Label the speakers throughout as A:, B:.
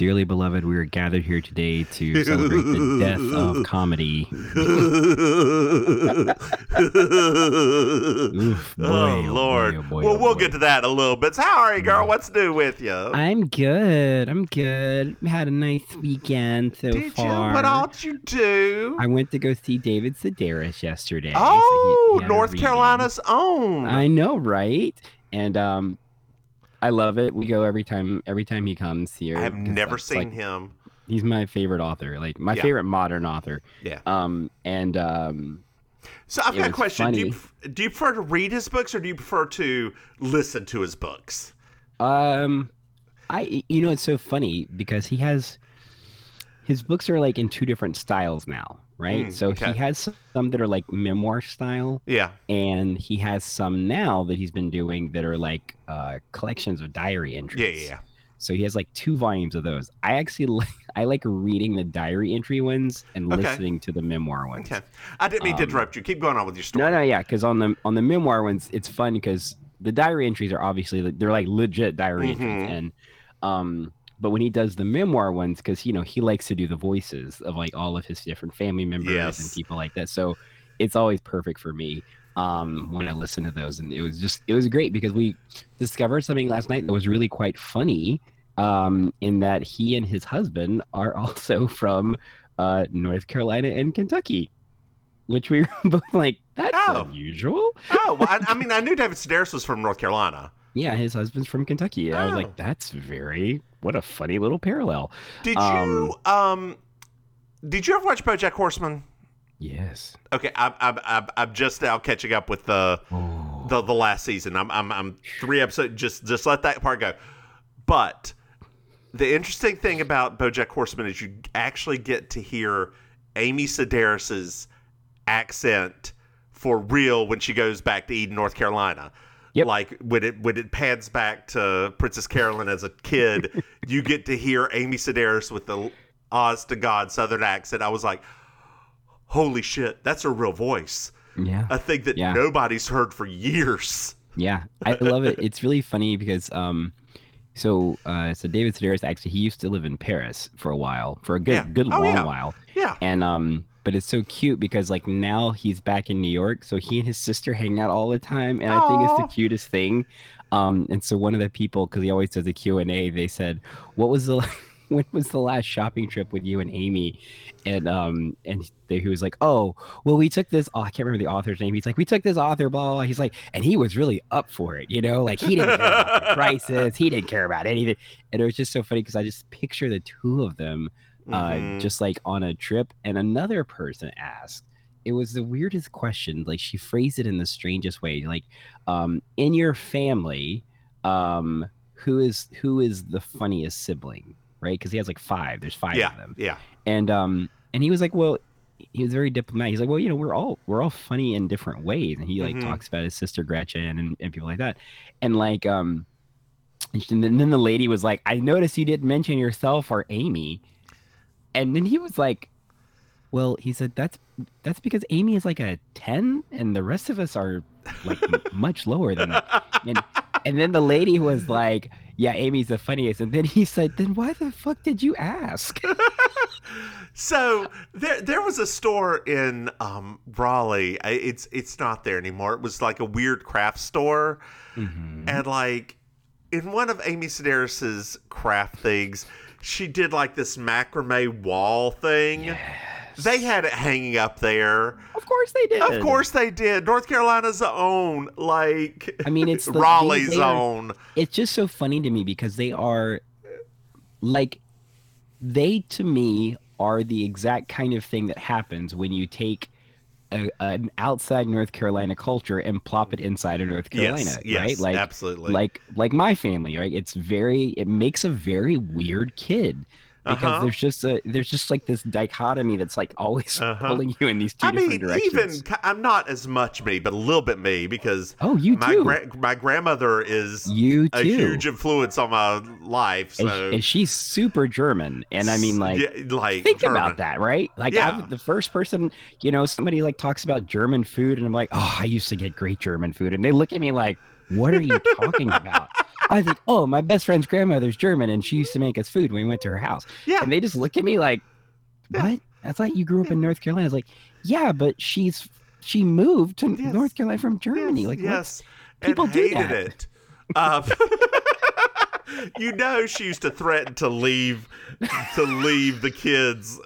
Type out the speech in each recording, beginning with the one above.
A: Dearly beloved, we are gathered here today to celebrate the death of comedy. Oof, boy,
B: oh,
A: boy,
B: Lord.
A: oh, boy,
B: well,
A: oh,
B: we'll
A: boy.
B: get to that in a little bit. So how are you, girl? What's new with you?
A: I'm good. I'm good. Had a nice weekend so
B: Did you?
A: far.
B: What all did you do?
A: I went to go see David Sedaris yesterday. so he-
B: oh,
A: he
B: North. Carolina's own.
A: I know, right? And um, I love it. We go every time. Every time he comes here. I've
B: never seen
A: like,
B: him.
A: He's my favorite author. Like my
B: Yeah.
A: favorite modern author.
B: Yeah.
A: Um, and um,
B: So I've got a question. Do you, do you prefer to read his books or do you prefer to listen to his books?
A: Um, I you know it's so funny because he has his books are like in two different styles now, right?
B: Mm,
A: so
B: okay.
A: he has some that are like memoir style,
B: Yeah.
A: and he has some now that he's been doing that are like uh, collections of diary entries.
B: yeah, yeah. yeah.
A: So he has like two volumes of those. I actually like I like reading the diary entry ones and
B: Okay.
A: listening to the memoir ones.
B: Okay. I didn't mean to
A: Um,
B: interrupt you. Keep going on with your story.
A: No, no, yeah, because on the on the memoir ones, it's fun because the diary entries are obviously they're like legit diary
B: Mhm.
A: entries, and um, but when he does the memoir ones, because you know he likes to do the voices of like all of his different family members and people like that, so it's always perfect for me um when I listen to those, and it was just it was great because we discovered something last night that was really quite funny, um, in that he and his husband are also from uh North Carolina and Kentucky which we were both like, that's
B: Oh.
A: unusual.
B: Oh, well, I, I mean, I knew David Sedaris was from North Carolina.
A: Yeah, his husband's from Kentucky. And I was
B: Oh.
A: like, that's very, what a funny little parallel.
B: Did
A: Um,
B: you um did you ever watch BoJack Horseman?
A: Yes.
B: Okay, I'm I'm I'm, I'm just now catching up with the
A: Oh.
B: the the last season. I'm I'm I'm three episodes. Just just let that part go. But the interesting thing about BoJack Horseman is you actually get to hear Amy Sedaris's accent for real when she goes back to Eden, North Carolina.
A: Yep.
B: Like when it when it pans back to Princess Carolyn as a kid, you get to hear Amy Sedaris with the Oz to God Southern accent. I was like, "Holy shit, that's a real voice."
A: Yeah.
B: A thing that
A: Yeah.
B: nobody's heard for years.
A: Yeah. I love it. It's really funny because, um, so, uh, so David Sedaris actually, he used to live in Paris for a while, for a good,
B: Yeah.
A: good
B: Oh,
A: long
B: yeah.
A: while.
B: Yeah.
A: And, um, but it's so cute because like now he's back in New York, so he and his sister hang out all the time, and I think it's the cutest thing. Um, and so one of the people, because he always does a Q and A, they said, "What was the when was the last shopping trip with you and Amy?" And um, and they, he was like, "Oh, well, we took this. Oh, I can't remember the author's name. He's like, we took this author, blah, blah, blah. He's like, and he was really up for it, you know, like he didn't care about the prices, he didn't care about anything. And it was just so funny because I just picture the two of them uh,
B: Mhm.
A: just like on a trip. And another person asked, it was the weirdest question. Like she phrased it in the strangest way. Like, um, in your family, um, who is who is the funniest sibling, right? Because he has like five. There's five
B: yeah,
A: of them.
B: yeah.
A: And um, and he was like, well, he was very diplomatic. He's like, well, you know, we're all we're all funny in different ways. And he like
B: Mhm.
A: talks about his sister Gretchen and, and people like that. And like um, and then, then the lady was like, I noticed you didn't mention yourself or Amy. And then he was like, well, he said that's that's because Amy is like a 10 and the rest of us are like m- much lower than that. And and then the lady was like, yeah, Amy's the funniest. And then he said, then why the fuck did you ask?
B: So there, there was a store in um, Raleigh. It's it's not there anymore. It was like a weird craft store,
A: Mm-hmm.
B: and like in one of Amy Sedaris's craft things, she did like this macrame wall thing. Yes. They had it hanging up there.
A: Of course they did.
B: Of course they did. North Carolina's own, like
A: I mean, it's the-
B: Raleigh's
A: they are-
B: own.
A: It's just so funny to me because they are like they to me are the exact kind of thing that happens when you take a, an outside North Carolina culture and plop it inside of North Carolina,
B: Yes, yes,
A: right? Like
B: absolutely.
A: like like my family, right? It's very it makes a very weird kid because
B: Uh-huh.
A: there's just a there's just like this dichotomy that's like always
B: Uh-huh.
A: pulling you in these two
B: I
A: different
B: mean,
A: directions.
B: even I'm not as much me, but a little bit me because
A: Oh, you
B: my
A: too.
B: gra- my grandmother is
A: you
B: a
A: too.
B: huge influence on my life.
A: and,
B: So
A: and she's super German, and I mean, like,
B: yeah, like
A: think
B: German.
A: about that, right? Like,
B: Yeah.
A: I'm the first person, you know, somebody like talks about German food, and I'm like, oh, I used to get great German food, and they look at me like, what are you talking about? I think, oh, my best friend's grandmother's German, and she used to make us food when we went to her house.
B: Yeah.
A: And they just look at me like, what? I thought you grew up in North Carolina. I was like, yeah, but she's she moved to
B: Yes.
A: North Carolina from Germany.
B: Yes,
A: like,
B: yes,
A: People
B: and
A: do
B: hated
A: that.
B: it. Um, you know, she used to threaten to leave to leave the kids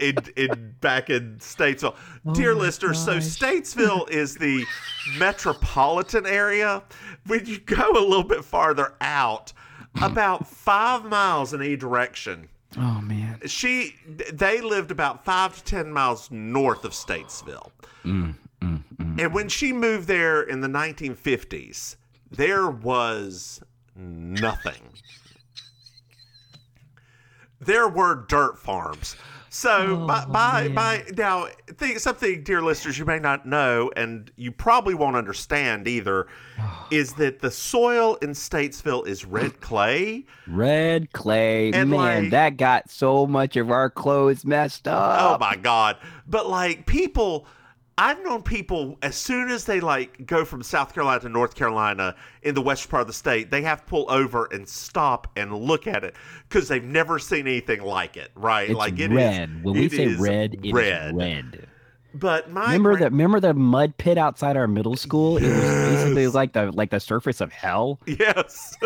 B: in, in back in Statesville. Dear
A: Oh my
B: listeners, so. Statesville is the metropolitan area. When you go a little bit farther out, about five miles in any direction,
A: Oh man.
B: she they lived about five to ten miles north of Statesville.
A: Mm,
B: And when she moved there in the 1950s, there was nothing. There were dirt farms. So by, by, by now, think, something, dear listeners, you may not know, and you probably won't understand either, is that the soil in Statesville is red clay.
A: Red clay,
B: And,
A: man,
B: like-
A: that got so much of our clothes messed
B: oh,
A: up.
B: Oh my god! But like people, I've known people as soon as they like go from South Carolina to North Carolina in the western part of the state, they have to pull over and stop and look at it because they've never seen anything like it. Right?
A: It's
B: like it is
A: red. when we say
B: is
A: red, it's
B: red.
A: red.
B: But my
A: Remember that? Remember the mud pit outside our middle school? It was basically
B: Yes.
A: like the like the surface of hell.
B: Yes,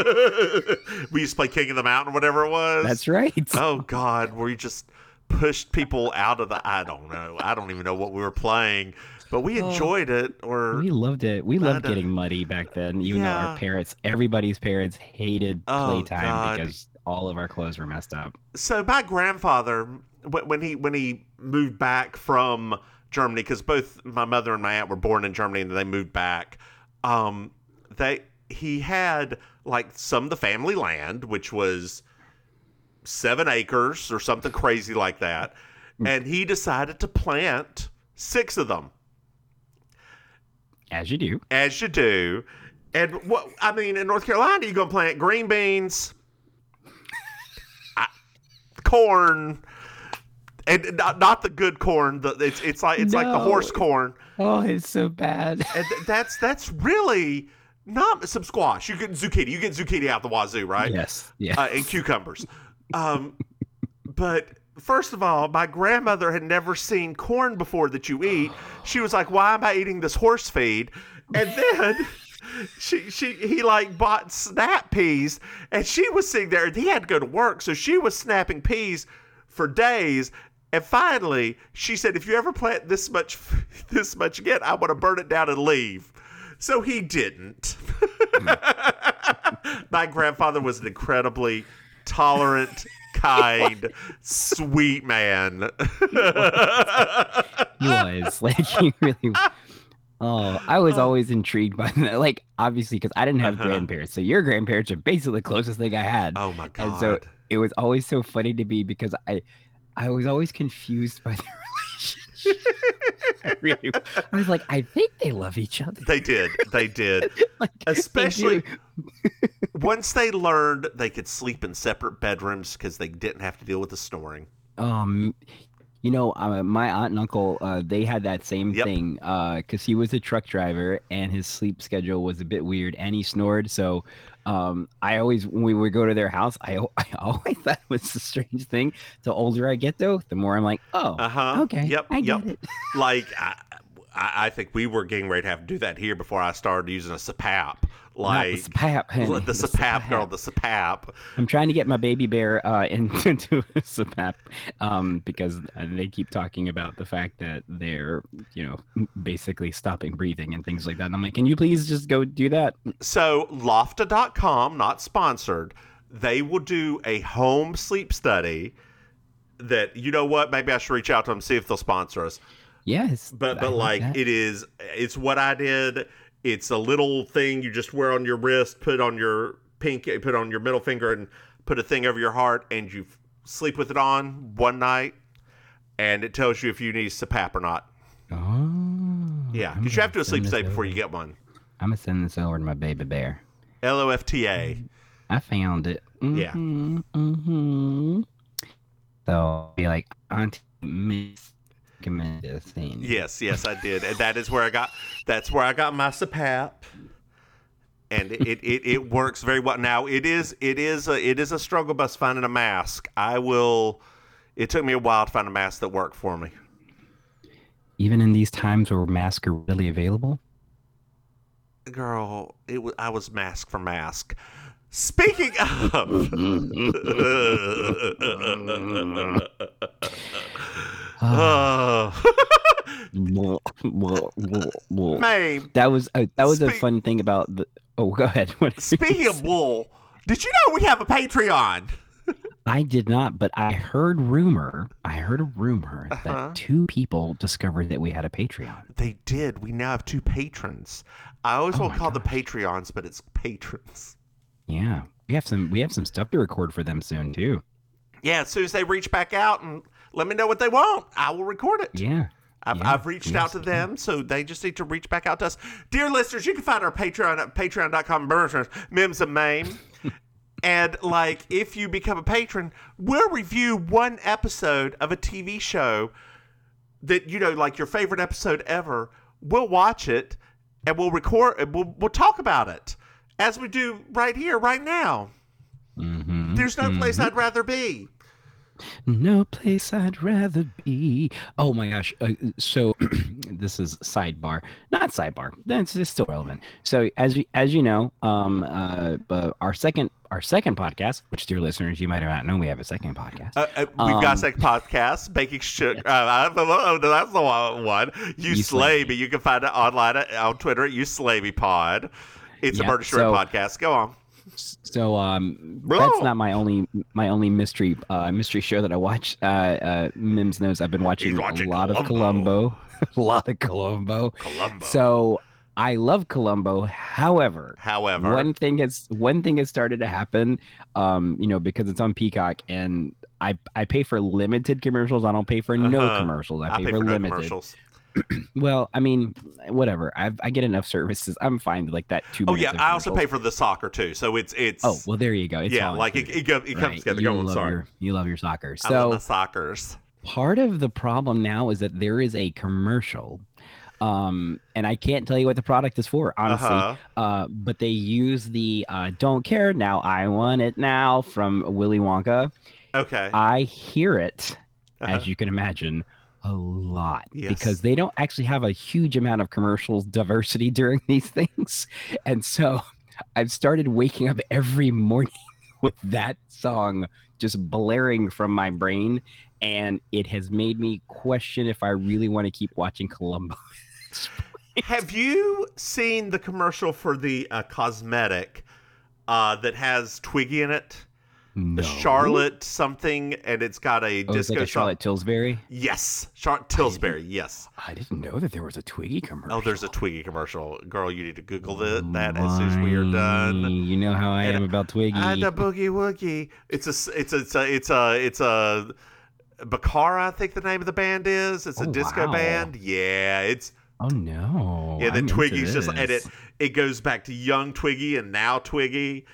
B: we used to play King of the Mountain, whatever it was.
A: That's right.
B: Oh God, where you just pushed people out of the. I don't know. I don't even know what we were playing, but we enjoyed it. Or
A: We loved it. We loved getting muddy back then, even though our parents, everybody's parents, hated
B: Oh,
A: playtime
B: God.
A: because all of our clothes were messed up.
B: so my grandfather when when he when he moved back from Germany because both my mother and my aunt were born in Germany and they moved back um they he had like some of the family land which was 7 acres or something crazy like that and he decided to plant 6 of them
A: As you do.
B: as you do and what I mean in North Carolina you're going to plant green beans I- corn and not, not the good corn. The, it's it's like it's like the horse corn,
A: Oh, it's so bad.
B: and th- that's that's really not some squash. You get zucchini. You get zucchini out the wazoo, right?
A: yes. Yeah.
B: Uh, and cucumbers. Um, but first of all, my grandmother had never seen corn before that you eat. She was like, "Why am I eating this horse feed?" And then. She she he like bought snap peas and she was sitting there and he had to go to work so she was snapping peas for days and finally she said if you ever plant this much this much again I want to burn it down and leave so he didn't my grandfather was an incredibly tolerant kind sweet man.
A: He was. Like he really oh i was always intrigued by that. Like obviously because i didn't have
B: Uh-huh.
A: grandparents. So your grandparents are basically the closest thing i had.
B: Oh my god
A: and so it was always so funny to me because i i was always confused by their I really i was like i think they love each other
B: they did they did
A: Like,
B: especially
A: do.
B: once they learned they could sleep in separate bedrooms because they didn't have to deal with the snoring
A: Um, you know, uh, my aunt and uncle, uh, they had that same
B: Yep.
A: thing. Uh, because he was a truck driver and his sleep schedule was a bit weird, and he snored. So, Um, I always when we would go to their house, I I always thought it was a strange thing. The older I get, though, the more I'm like, oh,
B: Uh huh.
A: okay,
B: Yep.
A: I
B: yep.
A: get it.
B: like I, I I think we were getting ready to have to do that here before I started using a CPAP. Like
A: Not the CPAP, honey,
B: the
A: the
B: CPAP girl, the CPAP.
A: I'm trying to get my baby bear uh, into a CPAP um, because they keep talking about the fact that they're, you know, basically stopping breathing and things like that. And I'm like, can you please just go do that?
B: So Lofta.com, not sponsored, they will do a home sleep study. That you know what? Maybe I should reach out to them see if they'll sponsor us.
A: Yes,
B: But but like
A: that.
B: it is, it's what I did. It's a little thing you just wear on your wrist, put on your pink put on your middle finger, and put a thing over your heart, and you sleep with it on one night, and it tells you if you need CPAP or not.
A: Oh,
B: Yeah, because you have to a sleep
A: this
B: before you get one.
A: I'm gonna send this over to my baby bear.
B: L O F T A.
A: I found it.
B: Yeah.
A: hmm hmm So I'll be like, Auntie Miss recommended this thing.
B: Yes, yes, I did, and that is where I got. That's where I got my CPAP, and it, it, it, it works very well. Now it is it is a, it is a struggle bus finding a mask. I will. It took me a while to find a mask that worked for me.
A: Even in these times where masks are really available.
B: Girl, it was I was mask for mask. Speaking of, Oh. Mame,
A: that was a, that was a fun thing about the. Oh, go ahead. What-
B: speaking of wool, did you know we have a Patreon?
A: I did not, but I heard rumor. I heard a rumor
B: Uh-huh.
A: that two people discovered that we had a Patreon.
B: They did. We now have two patrons. I always
A: Oh
B: want
A: my
B: to call the. Patreons, but it's patrons.
A: Yeah, we have some we have some stuff to record for them soon too.
B: Yeah, as soon as they reach back out and let me know what they want, I will record it.
A: Yeah.
B: I've,
A: Yeah,
B: I've reached
A: yes,
B: out to them, so they just need to reach back out to us. Dear listeners, you can find our Patreon at patreon.com, Mims and Mame. and, like, if you become a patron, we'll review one episode of a TV show that, you know, like your favorite episode ever. We'll watch it and we'll record and we'll, we'll talk about it as we do right here, right now.
A: Mm-hmm.
B: There's no place I'd rather be.
A: No place I'd rather be. Oh my gosh. Uh, so this is sidebar, not sidebar. That's it's still relevant. So as you as you know, um, uh, but our second our second podcast, which dear listeners, you might have not known, we have a second podcast.
B: Uh, uh, we've got
A: Um,
B: second podcast, baking sugar. Uh, I that's the one. one. You,
A: You
B: slay
A: Slay
B: me. You can find it online on Twitter at You Slay Me Pod. It's a murder
A: so-
B: podcast. Go on.
A: So um,
B: Bro.
A: that's not my only my only mystery uh, mystery show that I watch. Uh, uh, Mims knows I've been watching,
B: watching
A: a lot of
B: Columbo.
A: Columbo, a lot of Columbo.
B: Columbo.
A: So I love Columbo. However,
B: However,
A: one thing has one thing has started to happen. Um, you know, because it's on Peacock and I I pay for limited commercials. I don't pay for no
B: Uh-huh.
A: commercials. I
B: I
A: pay,
B: pay
A: for,
B: for no
A: limited.
B: commercials.
A: Well, I mean, whatever. I I get enough services. I'm fine with like that two.
B: Oh yeah, I also pay for the soccer too. So it's it's
A: Oh well, there you go. It's
B: yeah, like it, it, it comes
A: Right,
B: together.
A: You
B: Go on.
A: love
B: Sorry,
A: your you love your soccer.
B: I love
A: So
B: soccers.
A: part of the problem now is that there is a commercial, um, and I can't tell you what the product is for, honestly.
B: Uh-huh.
A: Uh, but they use the uh, "Don't care now, I want it now" from Willy Wonka.
B: Okay.
A: I hear it,
B: Uh-huh.
A: as you can imagine, a lot
B: Yes.
A: because they don't actually have a huge amount of commercials diversity during these things, and so I've started waking up every morning with that song just blaring from my brain, and it has made me question if I really want to keep watching Columbo.
B: Have you seen the commercial for the uh, cosmetic uh, that has Twiggy in it?
A: No.
B: Charlotte something, and it's got a
A: Oh,
B: disco
A: like a. Charlotte Tilbury.
B: Yes, Charlotte Tilbury. Yes.
A: I didn't know that there was a Twiggy commercial.
B: Oh, there's a Twiggy commercial. Girl, you need to Google the, that as soon as we are done.
A: You know how I
B: And
A: am about Twiggy.
B: And a boogie woogie. It's a, it's a, it's a, it's a, it's a, Baccara, I think the name of the band is. It's a
A: Oh,
B: disco
A: wow.
B: band. Yeah, it's
A: oh no.
B: yeah. The
A: I'm
B: Twiggy's just and it it goes back to young Twiggy and now Twiggy.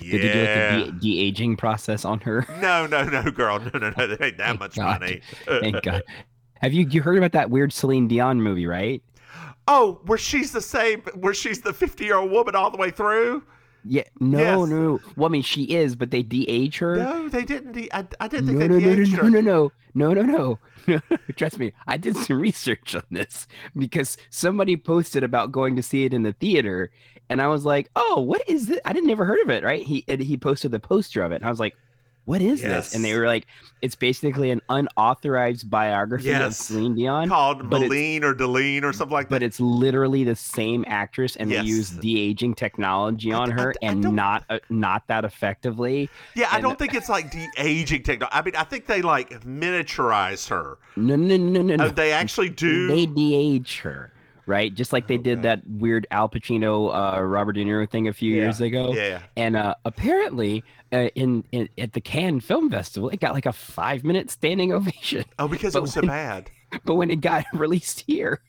B: Yeah.
A: Did they do like the de aging process on her?
B: No, no, no, girl, no, no, no. There ain't that
A: Thank
B: much
A: God.
B: money.
A: Thank God. Have you you heard about that weird Celine Dion movie, right?
B: Oh, where she's the same, where she's the fifty-year-old woman all the way through.
A: Yeah, no,
B: Yes.
A: no. Well, I mean, she is, but they de-age her.
B: No, they didn't. De- I, I didn't think
A: no,
B: they
A: no, no, no,
B: de-aged
A: no,
B: her.
A: no, no, no, no, no, no. Trust me, I did some research on this because somebody posted about going to see it in the theater, and I was like, "Oh, what is this? I didn't never heard of it." Right? He he posted the poster of it, and I was like, "What is this?" And they were like, "It's basically an unauthorized biography of Celine Dion."
B: Called Maline or Deline or something like that."
A: but it's literally the same actress, and
B: Yes.
A: they use de-aging technology on
B: I
A: her,
B: d- I
A: and not uh, not that effectively.
B: Yeah, I don't think it's like de-aging technology. I mean, I think they like miniaturize her.
A: No, no, no, no, no.
B: Uh, they actually do.
A: They de-age her, right? Just like they did that weird Al Pacino, uh, Robert De Niro thing a few
B: Yeah,
A: years ago.
B: yeah.
A: And uh, apparently, uh, in, in at the Cannes Film Festival, it got like a five-minute standing ovation.
B: oh, because
A: but
B: it was so bad.
A: But when it got released here,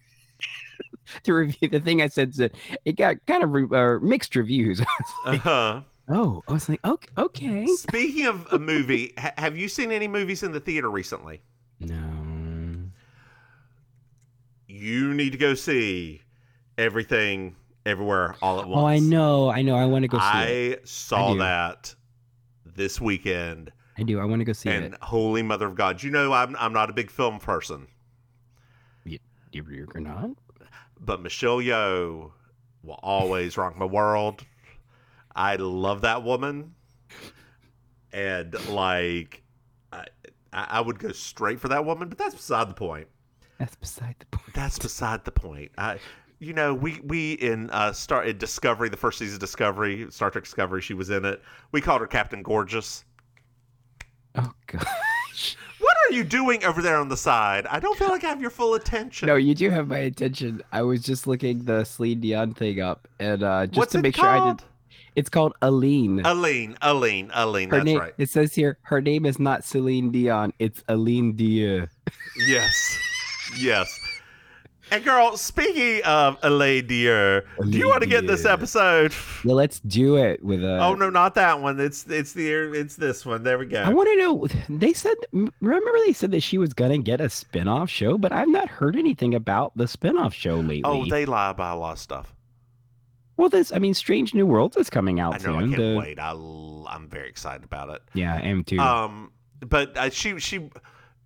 A: to review the thing I said, that it got kind of re- uh, mixed reviews.
B: Uh huh.
A: oh, I was like, okay, okay.
B: Speaking of a movie, ha- have you seen any movies in the theater recently?
A: No.
B: You need to go see everything, everywhere, all at once.
A: Oh, I know, I know. I want to go see it.
B: I saw
A: do.
B: that this weekend,
A: I do. I want to go see
B: and
A: it.
B: And holy mother of God, you know I'm I'm not a big film person,
A: You, you, you're not?
B: but Michelle Yeoh will always rock my world. I love that woman, and like I, I I would go straight for that woman, but that's beside the point.
A: That's beside the point.
B: That's beside the point. I, you know, we we in uh Star in Discovery, the first season of Discovery, Star Trek Discovery, she was in it. We called her Captain Gorgeous.
A: Oh gosh.
B: What are you doing over there on the side? I don't feel like I have your full attention.
A: No, you do have my attention. I was just looking the Celine Dion thing up, and uh, just
B: What's
A: to make sure I
B: called?
A: did. It's called Aline.
B: Aline, Aline, Aline.
A: her
B: That's
A: name.
B: right.
A: It says here her name is not Celine Dion. It's Aline Dieu.
B: Yes, yes. And girl, speaking of Aline Dieu, do you want to get this episode?
A: Well, let's do it with a.
B: Oh no, not that one. It's it's the it's this one. There we go.
A: I want to know. They said. Remember, they said that she was gonna get a spin-off show, but I've not heard anything about the spin-off show lately.
B: oh, they lie about a lot of stuff.
A: Well, this. I mean, Strange New Worlds is coming out
B: I know. I
A: soon.
B: can't
A: The-
B: wait. I'm very excited about it.
A: Yeah, I am too.
B: Um, but uh, she she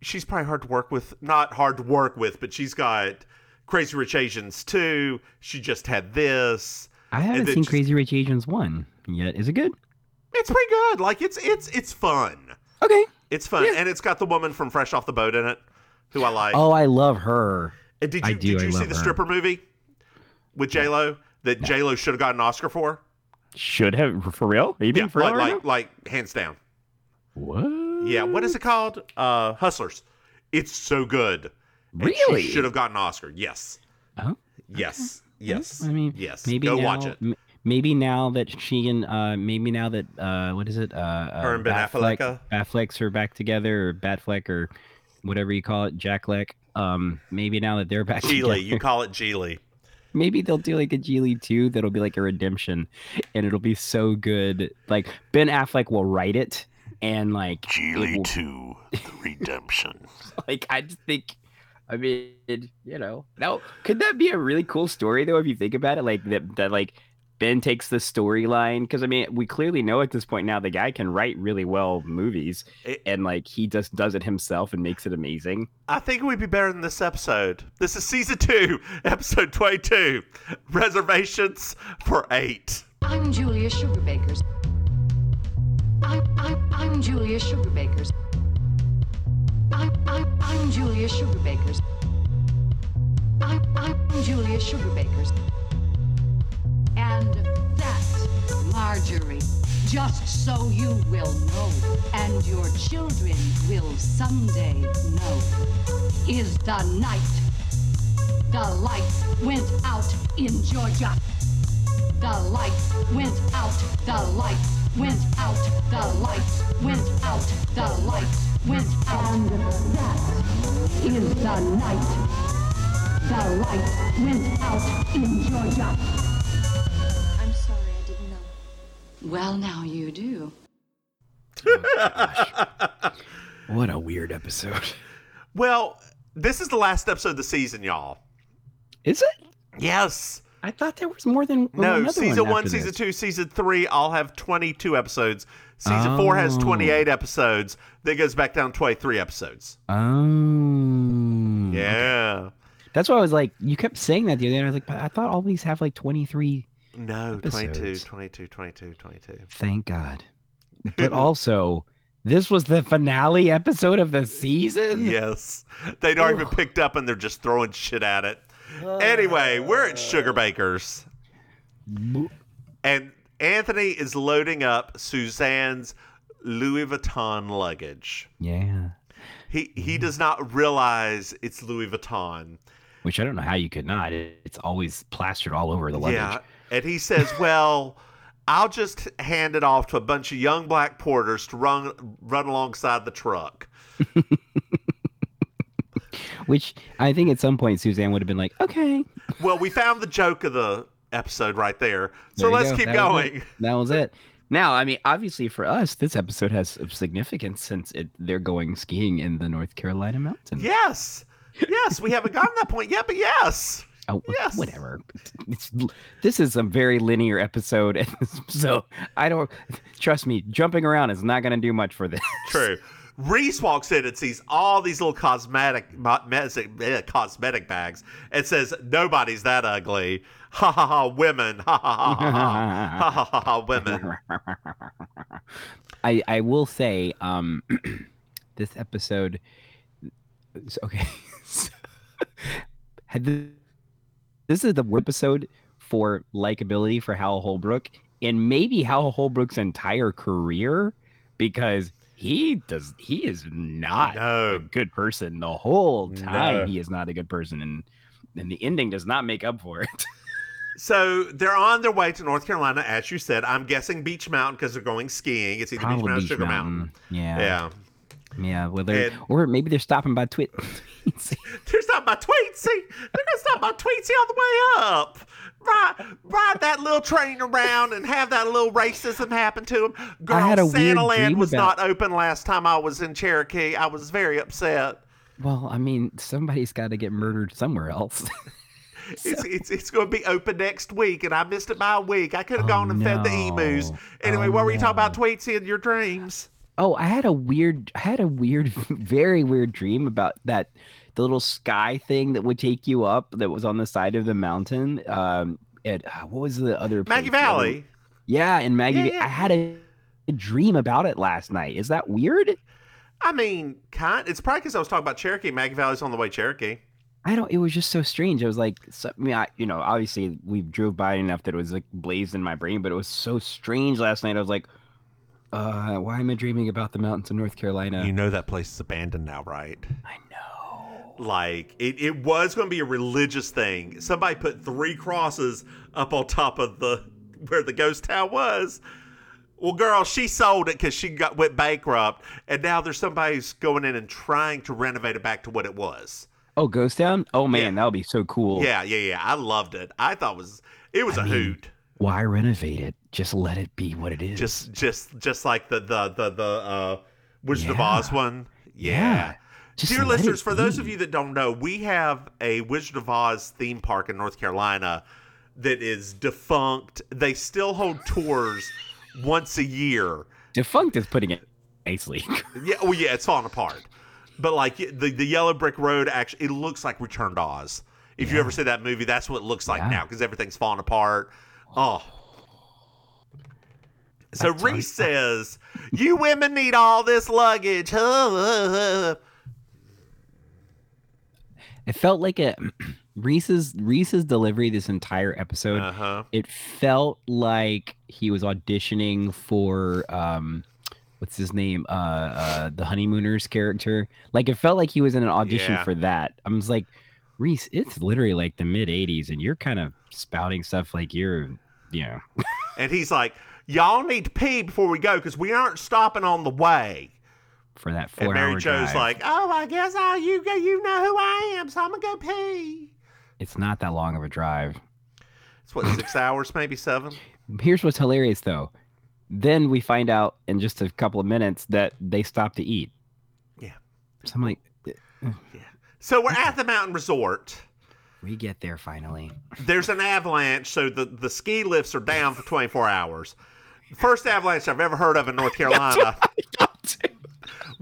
B: she's probably hard to work with. Not hard to work with, but she's got Crazy Rich Asians too. She just had this.
A: I haven't seen
B: just-
A: Crazy Rich Asians one yet. Is it good?
B: It's pretty good. Like it's it's it's fun.
A: Okay.
B: It's fun, and it's got the woman from Fresh Off the Boat in it, who I like.
A: Oh, I love her.
B: and did
A: I
B: you
A: do,
B: did
A: I
B: you see
A: love
B: the
A: her.
B: stripper movie with J Lo that J Lo should have gotten an Oscar for?
A: Should have for real? Are you being
B: Yeah,
A: for real
B: like
A: right
B: like, like hands down.
A: What?
B: Yeah, what is it called? Uh, Hustlers. It's so good. And
A: Really?
B: She should have gotten an Oscar. Yes.
A: Oh,
B: Yes. Yes.
A: I mean,
B: yes.
A: Maybe
B: Go
A: now,
B: watch it.
A: m- Maybe now that she and uh, maybe now that uh, what is it? Uh, uh,
B: Her and Ben
A: Batfleck-
B: Affleck?
A: Batflecks are back together, or Batfleck, or whatever you call it, Jack Leck. Um, maybe now that they're back
B: Gigli.
A: together,
B: You call it Gigli.
A: maybe they'll do like a Gigli 2 that'll be like a redemption and it'll be so good. Like Ben Affleck will write it and like it will-
B: 2, The Redemption.
A: like I just think I mean, you know, now could that be a really cool story though if you think about it? Like that that like Ben takes the storyline because I mean we clearly know at this point now the guy can write really well movies
B: It-
A: and like he just does it himself and makes it amazing.
B: I think it would be better than this episode. This is season 2, episode 22. Reservations for 8.
C: I'm Julia Sugarbakers. I'm, I'm, I'm Julia Sugarbakers. I'm, I'm, I'm Julia Sugarbakers. I'm, I'm Julia Sugarbakers. And that's Marjorie. Just so you will know, and your children will someday know, is the night the lights went out in Georgia. The lights went out. The lights went out. The lights went out. The lights went out. And that is the night. The lights went out in Georgia.
D: I'm sorry, I didn't know.
C: Well, now you do.
A: What a weird episode.
B: Well, this is the last episode of the season, y'all.
A: Is it?
B: Yes.
A: I thought there was more than
B: No, season one,
A: after
B: season
A: this.
B: two, season three all have 22 episodes. Season four has
A: Oh.
B: 28 episodes. Then goes back down to 23 episodes.
A: Oh.
B: Yeah.
A: That's why I was like, you kept saying that the other day. I was like, but I thought all these have like 23.
B: No, 22, 22, 22, 22.
A: Thank God. But also, this was the finale episode of the season.
B: Yes. They'd already been picked up and they're just throwing shit at it. Anyway, we're at Sugar Bakers. And Anthony is loading up Suzanne's Louis Vuitton luggage.
A: Yeah.
B: He he does not realize it's Louis Vuitton.
A: Which I don't know how you could not. It, it's always plastered all over the luggage.
B: Yeah. And he says, Well, I'll just hand it off to a bunch of young black porters to run run alongside the truck.
A: Which I think at some point Suzanne would have been like, okay.
B: Well, we found the joke of the episode right there. So
A: there
B: let's
A: go.
B: keep
A: That was
B: going.
A: That was it. Now, I mean, obviously for us, this episode has significance since it, they're going skiing in the North Carolina mountains.
B: Yes. Yes, we haven't gotten to that point yet, but yes.
A: Oh,
B: Yes.
A: whatever. It's, this is a very linear episode, so I don't trust me. Jumping around is not going to do much for this.
B: True. Reese walks in and sees all these little cosmetic cosmetic bags and says, "Nobody's that ugly." Ha ha ha! Women. Ha ha ha ha ha ha ha ha! Women.
A: I I will say, um, this episode. Okay, this is the episode for likability for Hal Holbrook and maybe Hal Holbrook's entire career because he does he is not
B: No.
A: a good person the whole time.
B: No.
A: He is not a good person, and and the ending does not make up for it.
B: So they're on their way to North Carolina, as you said. I'm guessing Beech Mountain because they're going skiing. It's either
A: Beech
B: Mountain or Sugar Mountain.
A: Mountain. Yeah.
B: Yeah.
A: Yeah, well, they're,
B: And-
A: or maybe they're stopping by Twit.
B: They're stopping by Tweetsie. They're gonna stop by Tweetsie all the way up. Ride, ride that little train around and have that little racism happen to him. Girl,
A: had a
B: Santa Land was
A: about-
B: not open last time I was in Cherokee. I was very upset.
A: well, I mean, somebody's got to get murdered somewhere else.
B: It's, it's, it's going to be open next week, and I missed it by a week. I could have
A: Oh,
B: gone and fed the emus. Anyway,
A: Oh,
B: what were you talking about,
A: no.
B: Tweetsie, in your dreams?
A: Oh, I had a weird, I had a weird, very weird dream about that the little sky thing that would take you up that was on the side of the mountain. Um, at uh, what was the other
B: Maggie
A: place?
B: Valley.
A: Yeah, in Maggie.
B: Yeah, yeah.
A: I had a, a dream about it last night. Is that weird?
B: I mean, kind. It's probably because I was talking about Cherokee. Maggie Valley's on the way Cherokee.
A: I don't. It was just so strange. I was like, so, I mean, I, you know, obviously we drove by enough that it was like blazed in my brain, but it was so strange last night. I was like, uh, why am I dreaming about the mountains of North Carolina?
B: You know that place is abandoned now, right?
A: I know.
B: Like it, it was going to be a religious thing. Somebody put three crosses up on top of the where the ghost town was. Well, girl, she sold it because she got went bankrupt, and now there's somebody's going in and trying to renovate it back to what it was.
A: Oh, Ghost Town. Oh man,
B: Yeah.
A: that would be so cool.
B: Yeah, yeah, yeah. I loved it. I thought it was it was a
A: I mean,
B: hoot.
A: Why renovate it? Just let it be what it is.
B: Just just just like the the the the uh, Wizard of Oz one. Yeah.
A: Yeah.
B: Dear listeners, for those of you that don't know, we have a Wizard of Oz theme park in North Carolina that is defunct. They still hold tours once a year.
A: defunct is putting it nicely.
B: Yeah, oh yeah, it's falling apart. But like the the yellow brick road, actually, it looks like Return to Oz. If you ever see that movie, that's what it looks like
A: Yeah.
B: now because everything's falling apart. Oh. So Reese says, "You women need all this luggage."
A: It felt like a Reese's Reese's delivery this entire episode.
B: Uh huh.
A: it felt like he was auditioning for um what's his name uh uh the honeymooners character like it felt like he was in an audition
B: Yeah.
A: for that i was like reese it's literally like the mid 80s and you're kind of spouting stuff like you're you know
B: And he's like, "Y'all need to pee before we go because we aren't stopping on the way."
A: for that four
B: And Mary Jo's
A: drive.
B: like, "Oh, I guess I you. You know who I am, so I'm gonna go pee."
A: it's not that long of a drive
B: It's what six hours, maybe seven.
A: here's what's hilarious though then we find out in just a couple of minutes that they stopped to eat
B: Yeah.
A: so i'm like uh, yeah.
B: So we're at the mountain resort.
A: We get there finally.
B: there's an avalanche, so the, the ski lifts are down for 24 hours. First avalanche I've ever heard of in North Carolina.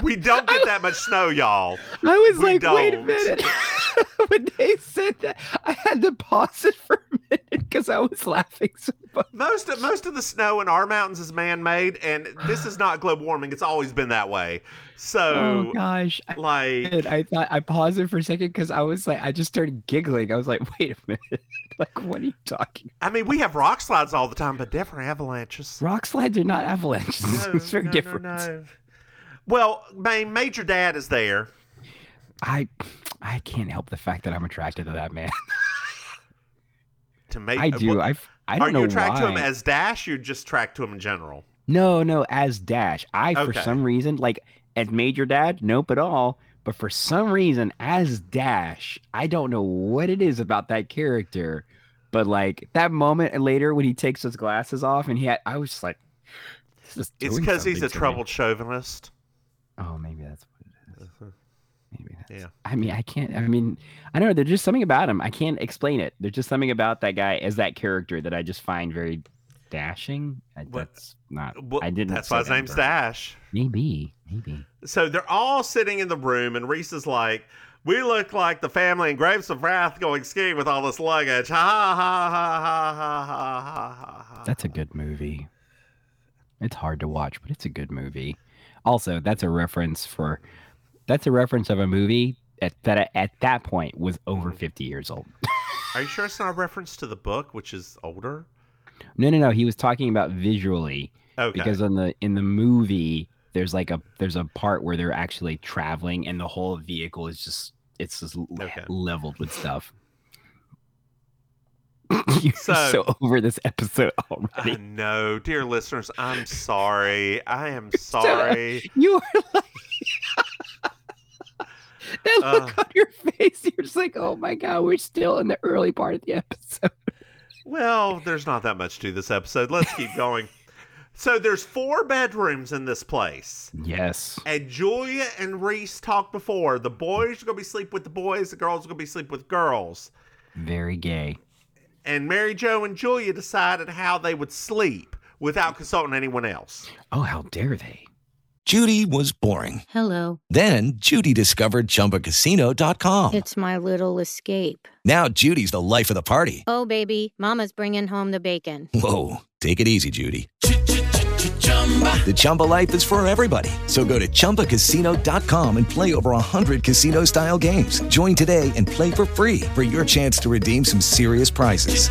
B: We don't get that much snow, y'all.
A: I was
B: We
A: like, wait a minute. when they said that, I had to pause it for a minute because I was laughing so much.
B: Most of most of the snow in our mountains is man-made, and this is not global warming. It's always been that way. So,
A: Oh gosh. I,
B: like,
A: did. I thought I paused it for a second because I was like, I just started giggling. I was like, wait a minute. like, what are you talking?
B: I mean, we have rock slides all the time, but different avalanches.
A: Rock slides are not avalanches.
B: No,
A: it's very
B: no,
A: different.
B: no. Well, major dad is there.
A: I I can't help the fact that I'm attracted to that man.
B: To make,
A: I do.
B: Well,
A: I I don't
B: are
A: know
B: you attracted
A: why.
B: to him as Dash? Or you just attracted to him in general?
A: No, no, as Dash. I for some reason like as Major Dad, nope at all. But for some reason, as Dash, I don't know what it is about that character. But like that moment later when he takes his glasses off and he had I was just like
B: It's because he's a
A: to me.
B: troubled chauvinist.
A: Oh, maybe that's what it is. Uh-huh. Maybe that's
B: Yeah.
A: I mean, I can't. I mean, I don't know. There's just something about him. I can't explain it. There's just something about that guy as that character that I just find very dashing. I-
B: What-
A: That's not.
B: Well,
A: I didn't.
B: That's why his
A: that,
B: name's Dash.
A: Maybe. Maybe.
B: So they're all sitting in the room, and Reese is like, "We look like the family in Grapes of Wrath going skiing with all this luggage." Ha ha ha ha ha ha ha ha. ha.
A: That's a good movie. It's hard to watch, but it's a good movie. Also, that's a reference for. That's a reference of a movie at, that at that point was over 50 years old.
B: Are you sure it's not a reference to the book, which is older?
A: No, no, no. He was talking about visually.
B: Okay.
A: because on the in the movie there's like a there's a part where they're actually traveling and the whole vehicle is just it's just
B: Okay.
A: leveled with stuff you're
B: So-
A: so, over this episode
B: I
A: already
B: know, dear listeners, I'm sorry. I am sorry.
A: you are like that look
B: Uh.
A: on your face you're just like oh my god we're still in the early part of the episode
B: Well, there's not that much to this episode. Let's keep going. So there's four bedrooms in this place.
A: yes
B: And Julia and Reese talked before. The boys are gonna be sleep with the boys, the girls are gonna be sleep with girls.
A: very gay
B: And Mary Jo and Julia decided how they would sleep without consulting anyone else.
A: oh how dare they
E: Judy was boring.
F: Hello.
E: Then Judy discovered ChumbaCasino.com.
F: It's my little escape.
E: Now Judy's the life of the party.
F: Oh, baby, Mama's bringing home the bacon.
E: Whoa, take it easy, Judy. The Chumba life is for everybody. So go to ChumbaCasino.com and play over 100 casino-style games. Join today and play for free for your chance to redeem some serious prizes.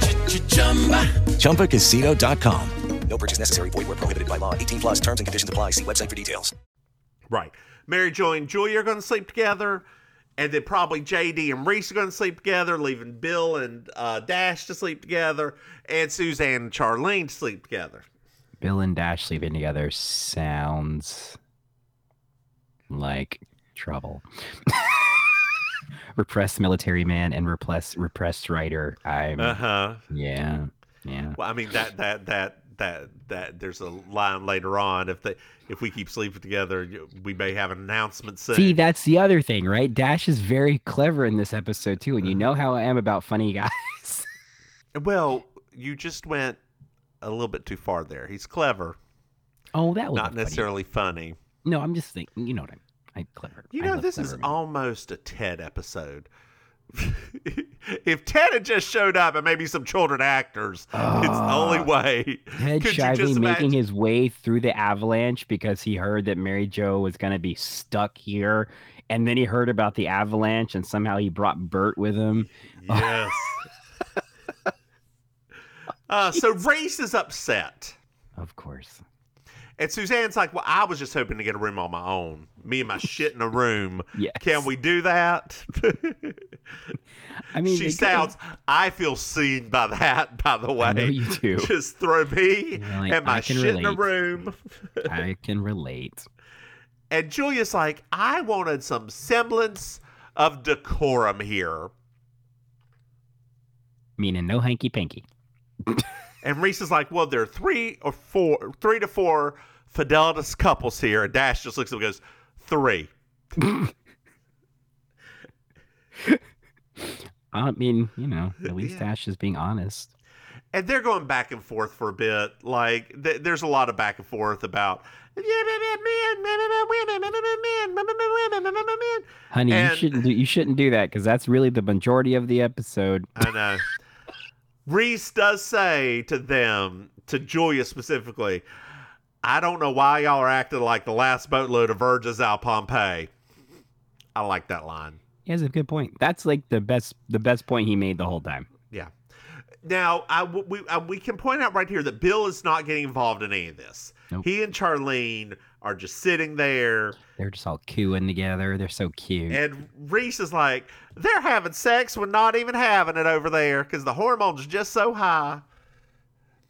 E: ChumbaCasino.com.
G: No purchase necessary. Void where prohibited by law. 18 plus terms and conditions apply. See website for details.
B: Right. Mary Jo and Julia are gonna sleep together. And then probably JD and Reese are going to sleep together, leaving Bill and uh, Dash to sleep together, and Suzanne and Charlene to sleep together.
A: Bill and Dash sleeping together sounds like trouble. repressed military man and repressed repressed writer. I'm
B: Uh huh.
A: yeah. Yeah.
B: Well, I mean that that that that that there's a line later on. If they if we keep sleeping together, we may have an announcement soon.
A: See, that's the other thing, right? Dash is very clever in this episode too, and you know how I am about funny guys.
B: well, you just went a little bit too far there. He's clever,
A: oh, that was
B: not necessarily funny.
A: No, I'm just thinking. You know what I'm. I clever.
B: You know, this is
A: men.
B: almost a Ted episode. if Ted had just showed up and maybe some children actors, it's the only
A: Ah.
B: way.
A: Ted
B: Could you
A: Shively making his way through the avalanche because he heard that Mary Jo was going to be stuck here. And then he heard about the avalanche and somehow he brought Bert with him.
B: Yes. uh, so Reese is upset.
A: Of course.
B: And Suzanne's like, Well, I was just hoping to get a room on my own. Me and my shit in a room.
A: Yes.
B: Can we do that?
A: I mean,
B: she sounds, I feel seen by that, by the way.
A: I know you do.
B: Just throw me
A: like,
B: and my shit in a room.
A: I can relate.
B: And Julia's like, I wanted some semblance of decorum here.
A: Meaning no hanky panky.
B: And Reese is like, well, there are three or four, three to four Fidelitous couples here. And Dash just looks at him and goes, three.
A: I mean, you know, at least
B: Yeah.
A: Ash is being honest.
B: and they're going back and forth for a bit. Like th- there's a lot of back and forth about
A: Honey, you
B: And-
A: shouldn't do, you shouldn't do that because that's really the majority of the episode.
B: I know. Reese does say to them, to Julia specifically, I don't know why y'all are acting like the last boatload of virgins out Pompeii. I like that line.
A: He has a good point. That's like the best the best point he made the whole time.
B: Yeah. Now, I, we, I, we can point out right here that Bill is not getting involved in any of this.
A: Nope.
B: He and Charlene are just sitting there,
A: They're just all cooing together. They're so cute.
B: and Reese is like, they're having sex when not even having it over there because the hormones are just so high.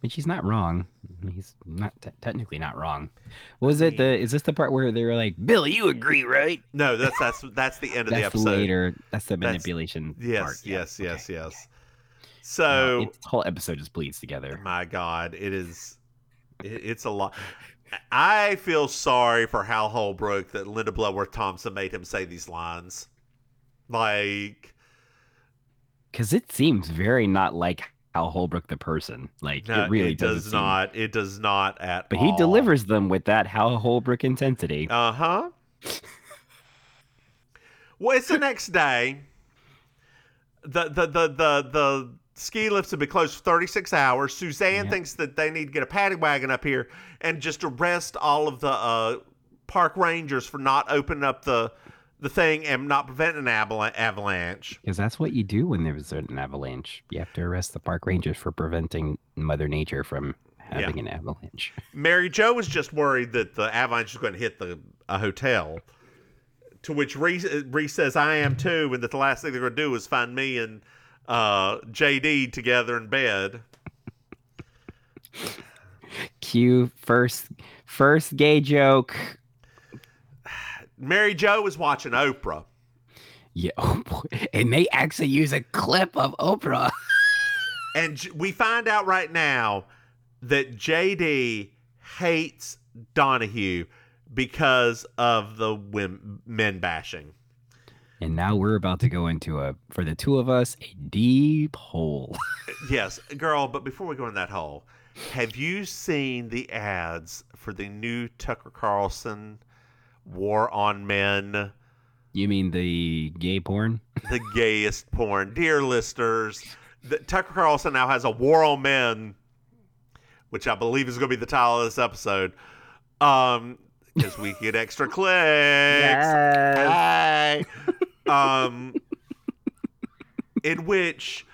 A: But she's not wrong. He's not te- technically not wrong. Was it the? Is this the part where they were like, "Bill, you agree, right?"
B: No, that's that's that's the end of the
A: That's
B: episode.
A: later. That's the
B: That's-
A: manipulation.
B: Yes,
A: part. Yeah,
B: yes, yes,
A: okay,
B: yes. So,
A: it's- the whole episode just bleeds together.
B: my God, it is, it, it's a lot. I feel sorry for Hal Holbrook that Linda Bloodworth Thompson made him say these lines. Like,
A: Because it seems very not like Hal Holbrook the person. Like
B: no,
A: it really
B: it does
A: seem-
B: not. It does not at
A: But
B: all.
A: he delivers them with that Hal Holbrook intensity.
B: Uh huh. well, it's the next day. The the the the the ski lifts have been closed for 36 hours. Suzanne thinks that they need to get a paddy wagon up here and just arrest all of the uh, park rangers for not opening up the the thing and not preventing an avalan- avalanche.
A: Because that's what you do when there's an avalanche. You have to arrest the park rangers for preventing Mother Nature from having an avalanche.
B: Mary Jo was just worried that the avalanche is going to hit the a hotel. To which Reese, Reese says, "I am too," and that the last thing they're going to do is find me and uh, JD together in bed.
A: Cue first first gay joke.
B: Mary Jo was watching Oprah.
A: Yeah, oh boy. and they actually use a clip of Oprah.
B: And we find out right now that JD hates Donahue because of the wim- men bashing.
A: And now we're about to go into a for the two of us a deep hole.
B: Yes, girl, but before we go in that hole, have you seen the ads for the new Tucker Carlson War on Men,
A: You mean the gay porn?
B: the gayest porn? Dear listeners, the, Tucker Carlson now has a War on Men, which I believe is going to be the title of this episode. Um, because we get extra clicks. Hey. Um, in which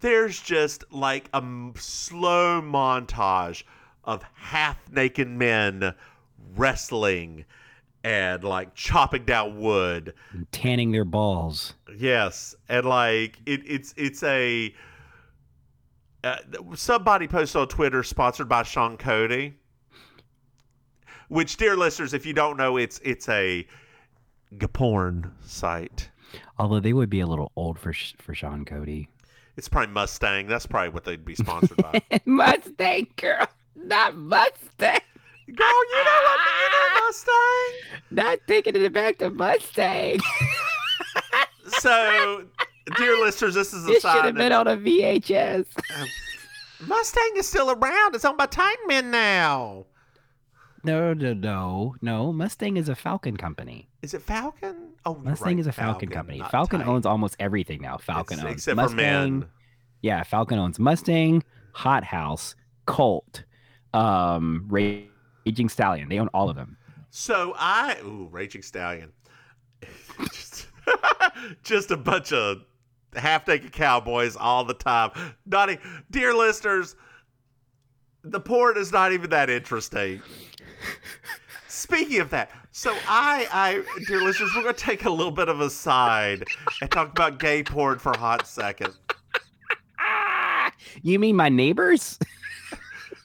B: there's just like a m- slow montage of half naked men wrestling and like chopping down wood.
A: and Tanning their balls.
B: Yes, and like it, it's it's a uh, somebody posted on Twitter sponsored by Sean Cody. Which, dear listeners, if you don't know, it's it's a porn site.
A: Although they would be a little old for for Sean Cody.
B: It's probably Mustang. That's probably what they'd be sponsored by.
A: Mustang girl, not Mustang.
B: Girl, you know what? You know Mustang.
A: Not taking it back to Mustang.
B: So, dear listeners, this is a
A: This should
B: sign
A: have been
B: that
A: on a VHS.
B: Mustang is still around. It's owned by Titan Men now.
A: No, no, no, no. Mustang is a Falcon company.
B: Is it Falcon? Oh,
A: Mustang
B: right,
A: is a Falcon, company. Falcon
B: Titan.
A: owns almost everything now. Falcon
B: It's-
A: owns
B: except
A: Mustang.
B: for.
A: Yeah, Falcon owns Mustang, Hot House, Colt, um, Raging Stallion. They own all of them.
B: So I, ooh, Raging Stallion. just, just a bunch of half naked cowboys all the time. Not, e- dear listeners, the porn is not even that interesting. Speaking of that, so I, I, dear listeners, we're going to take a little bit of a side and talk about gay porn for a hot second.
A: You mean my neighbors?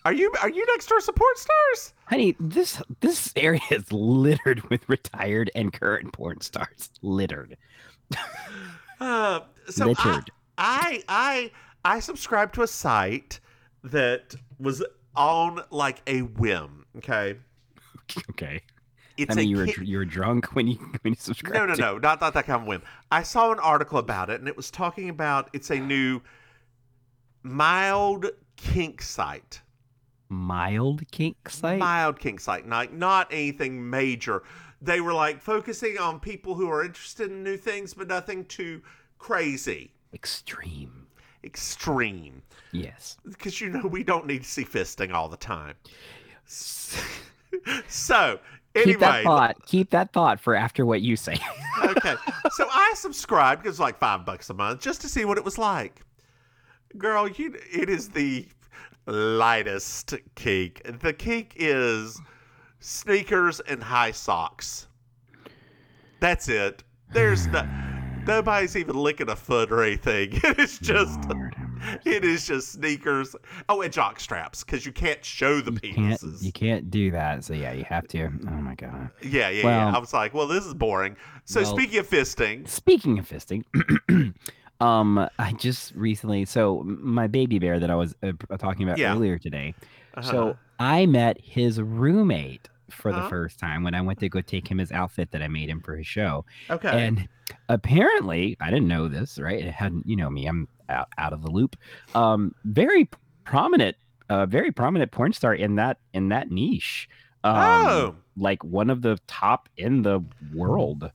B: Are you, are you next door support stars?
A: Honey, this this area is littered with retired and current porn stars. Littered.
B: Uh, so I,
A: Littered.
B: I I I subscribed to a site that was on like a whim. Okay,
A: Okay.
B: It's
A: I mean, you were you were drunk when you when you subscribed.
B: No, no, no, not not that kind of whim. I saw an article about it, and it was talking about it's a new mild kink site.
A: Mild kink site.
B: Mild kink site, like not anything major. They were like focusing on people who are interested in new things, but nothing too crazy.
A: Extreme.
B: Extreme.
A: Yes.
B: Because you know we don't need to see fisting all the time. so anyway,
A: Keep that thought. Keep that thought for after what you say.
B: okay. So I subscribed because it's like five bucks a month just to see what it was like. Girl, you it is the lightest cake. The cake is sneakers and high socks. That's it. There's no nobody's even licking a foot or anything. It is just it is just sneakers. Oh, and jock straps because you can't show the
A: can't you can't do that. So yeah, you have to. Oh my god.
B: Yeah, yeah,
A: Well-
B: yeah. I was like, well, this is boring. So
A: Well-
B: speaking of fisting,
A: Speaking of fisting, um, I just recently so my baby bear that I was uh, talking about
B: Yeah.
A: earlier today.
B: Uh-huh.
A: So I met his roommate for the
B: Huh?
A: first time when I went to go take him his outfit that I made him for his show.
B: Okay.
A: And apparently, I didn't know this, right? It hadn't, you know me, I'm out, out of the loop. Um, very prominent, uh, very prominent porn star in that in that niche. Um,
B: Oh.
A: like one of the top in the world.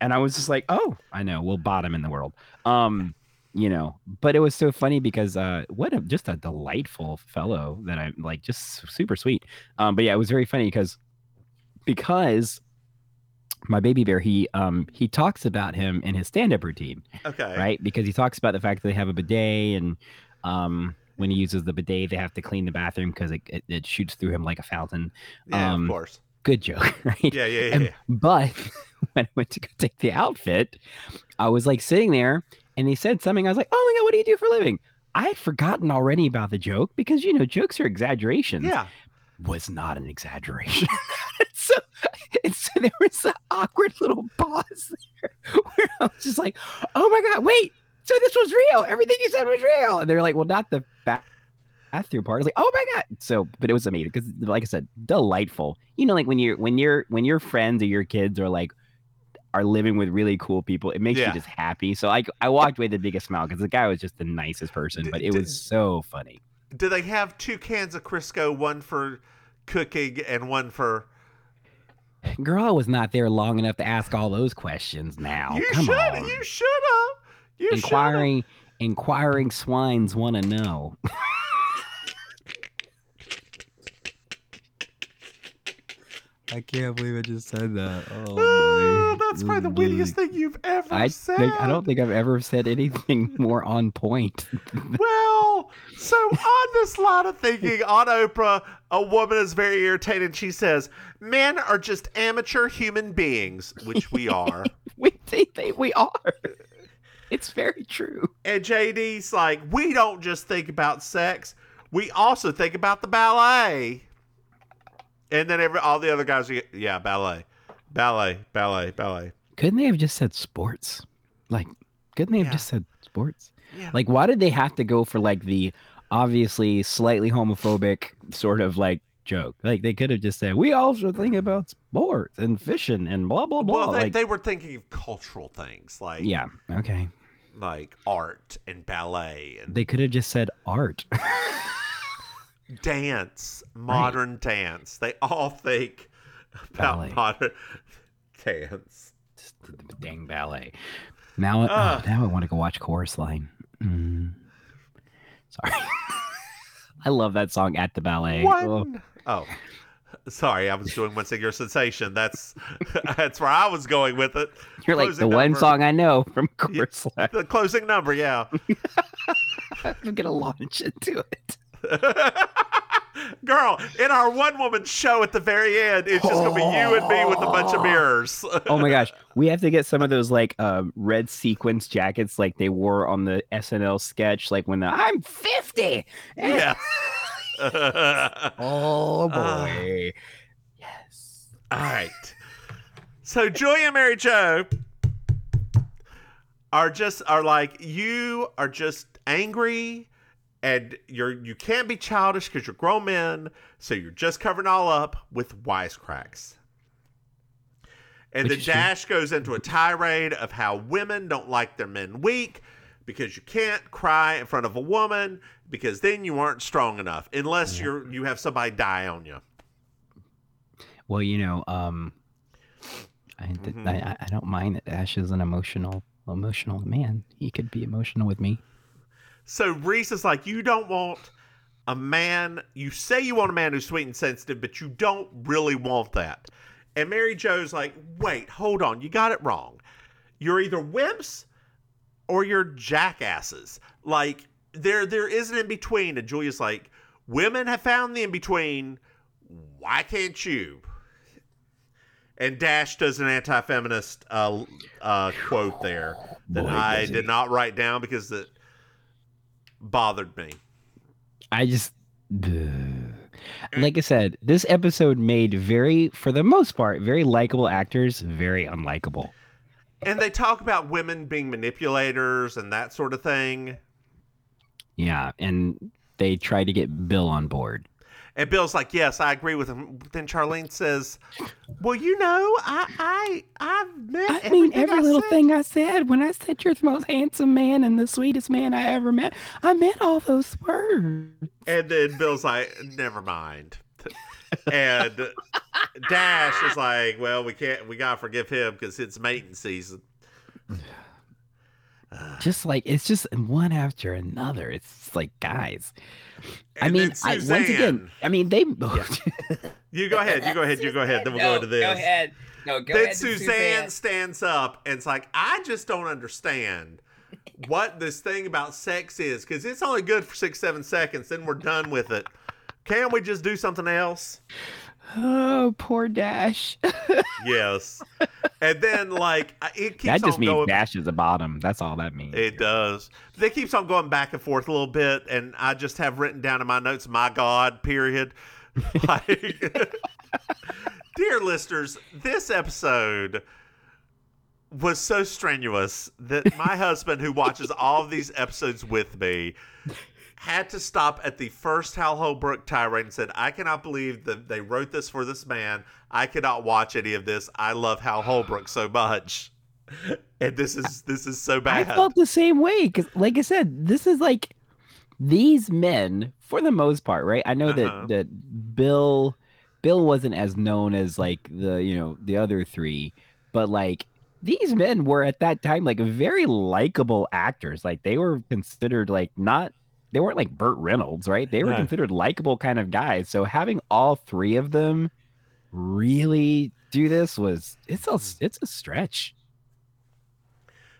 A: And I was just like, oh, I know, we'll bottom in the world. Um, you know, but it was so funny because uh what a just a delightful fellow that I'm like just super sweet. Um, but yeah, it was very funny because because my baby bear he um he talks about him in his stand-up routine
B: okay.
A: right because he talks about the fact that they have a bidet and um when he uses the bidet they have to clean the bathroom because it, it, it shoots through him like a fountain
B: Yeah,
A: um
B: of course.
A: good joke right
B: Yeah, yeah, yeah.
A: And-
B: yeah.
A: but when i went to go take the outfit i was like sitting there and he said something i was like oh my god what do you do for a living i had forgotten already about the joke because you know jokes are exaggerations
B: Yeah.
A: was not an exaggeration. so, and so there was an awkward little pause there where I was just like, oh my God, wait. So this was real. Everything you said was real. And they're like, well, not the ba- bathroom part. I was like, oh my God. So, but it was amazing because like I said, delightful. You know, like when you're, when you're, when your friends or your kids are like, are living with really cool people, it makes
B: Yeah.
A: you just happy. So I, I walked away with the biggest smile because the guy was just the nicest person, but it
B: d-
A: was so funny.
B: Do they have two cans of Crisco, one for cooking and one for?
A: Girl, I was not there long enough to ask all those questions now.
B: you
A: Oh, Come
B: should.
A: on.
B: You should have. You should.
A: inquiring inquiring swines want to know. I can't believe I just said that.
B: Oh, that's probably the wittiest thing you've ever
A: I
B: said.
A: think, I don't think I've ever said anything more on point.
B: Well, so on this line of thinking, on Oprah, a woman is very irritated. She says, "Men are just amateur human beings," which we are.
A: we think they, we are. It's very true.
B: And JD's like, "We don't just think about sex; we also think about the ballet." And then every all the other guys, are, yeah, ballet, ballet, ballet, ballet.
A: Couldn't they have just said sports? Like, couldn't they have
B: Yeah.
A: just said sports?
B: Yeah.
A: Like, why did they have to go for like the obviously slightly homophobic sort of like joke? Like, they could have just said, "We also think about sports and fishing and blah blah blah."
B: Well, they,
A: like,
B: they were thinking of cultural things like
A: yeah, okay.
B: like art and ballet and
A: They could have just said art.
B: dance, modern dance. They all think about
A: Ballet.
B: modern dance.
A: Just Dang ballet. Now, oh, now I want to go watch Chorus Line. Mm. Sorry. I love that song at the ballet. Oh,
B: One. Oh, sorry, I was doing one singer sensation. That's that's where I was going with it.
A: you're like the
B: Closing
A: one song I know from Chorus Line.
B: The closing number, yeah.
A: I'm gonna launch into it.
B: Girl, in our one woman show at the very end, it's just gonna be you and me with a bunch of mirrors.
A: Oh my gosh, we have to get some of those like um, red sequence jackets like they wore on the SNL sketch, like when the I'm 50.
B: yeah.
A: Oh
B: Ah.
A: yes.
B: All right. So Julia and Mary Jo are just are like you are just angry and you're you can't be childish because you're grown men, so you're just covering all up with wisecracks. And then. Dash goes into a tirade of how women don't like their men weak because you can't cry in front of a woman because then you aren't strong enough unless you're you have somebody die on you.
A: Well, you know, um, I,
B: Mm-hmm.
A: I I- I don't mind that Ash is an emotional emotional man. He could be emotional with me.
B: So Reese is like, you don't want a man. You say you want a man who's sweet and sensitive, but you don't really want that. And Mary Jo's like, wait, hold on, you got it wrong. You're either wimps or you're jackasses. Like there, there is an in between. And Julia's like, women have found the in between. Why can't you? And Dash does an anti-feminist uh, uh, quote there that
A: Boy,
B: I
A: does he.
B: did not write down because it bothered me.
A: I just like I said, this episode made very, for the most part, very likable actors very unlikable.
B: And they talk about women being manipulators and that sort of thing.
A: Yeah, and they try to get Bill on board.
B: And Bill's like, "Yes, I agree with him." Then Charlene says, "Well, you know, I, I, I've met.
A: I mean, every
B: I
A: little
B: said."
A: thing I said when I said you're the most handsome man and the sweetest man I ever met, I meant all those words.
B: And then Bill's like, "Never mind." and Dash is like, "Well, we can't. We gotta forgive him because it's mating season."
A: Just like it's just one after another. It's like guys. I
B: And
A: mean, I, once again, I mean they.
B: You go ahead. You go ahead. You go ahead. Then we'll go into this.
A: No, go
B: then Suzanne, stands up and it's like, I just don't understand what this thing about sex is because it's only good for six, seven seconds. Then we're done with it. Can't we just do something else?
A: Oh, poor Dash.
B: Yes. and then like I- it keeps
A: that just
B: on
A: means
B: going.
A: Dash is the bottom. That's all that means.
B: It does. They keeps on going back and forth a little bit, and I just have written down in my notes, "My God," period. Like, dear listeners, this episode was so strenuous that my husband, who watches all of these episodes with me, had to stop at the first Hal Holbrook tirade and said, "I cannot believe that they wrote this for this man. I cannot watch any of this. I love Hal Holbrook so much." And this is this is so bad.
A: I felt the same way because, like I said, this is like these men, for the most part, right? I know
B: Uh-huh.
A: that that Bill, Bill wasn't as known as like the you know the other three, but like these men were at that time like very likable actors. Like they were considered like not. They weren't like Burt Reynolds, right? They were
B: No.
A: considered likable kind of guys. So having all three of them really do this was it's a mm. it's a stretch.